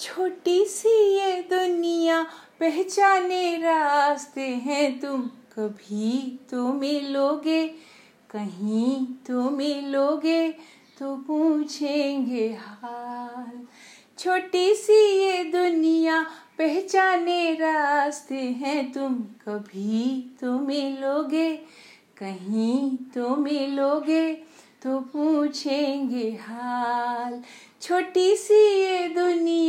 छोटी सी ये दुनिया पहचाने रास्ते हैं। तुम कभी तो मिलोगे, कहीं तो मिलोगे तो पूछेंगे हाल। छोटी सी ये दुनिया पहचाने रास्ते हैं। तुम कभी तो मिलोगे, कहीं तो मिलोगे तो पूछेंगे हाल। छोटी सी ये दुनिया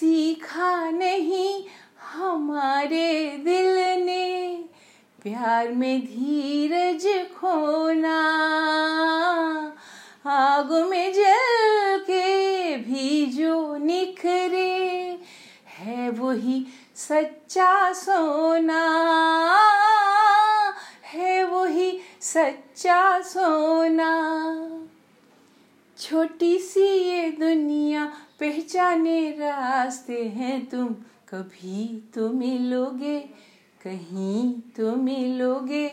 सीखा नहीं हमारे दिल ने। प्यार में धीरज खोना, आग में जल के भी जो निखरे, है वही सच्चा सोना। है वही सच्चा सोना। छोटी सी ये दुनिया पहचाने रास्ते हैं तुम। कभी तो मिलोगे, कहीं तो मिलोगे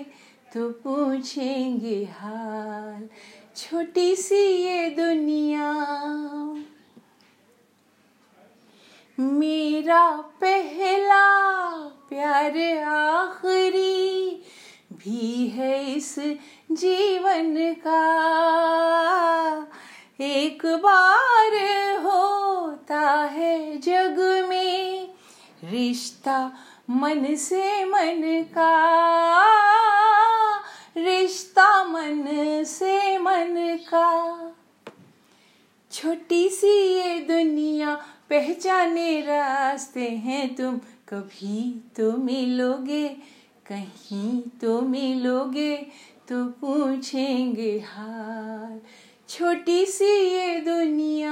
तो पूछेंगे हाल। छोटी सी ये दुनिया। मेरा पहला प्यार आखिरी भी है इस जीवन का। एक बार होता है जग में रिश्ता मन से मन का। रिश्ता मन से मन का। छोटी सी ये दुनिया पहचाने रास्ते हैं तुम। कभी तो मिलोगे, कहीं तो मिलोगे तो पूछेंगे हाल छोटी सी ये दुनिया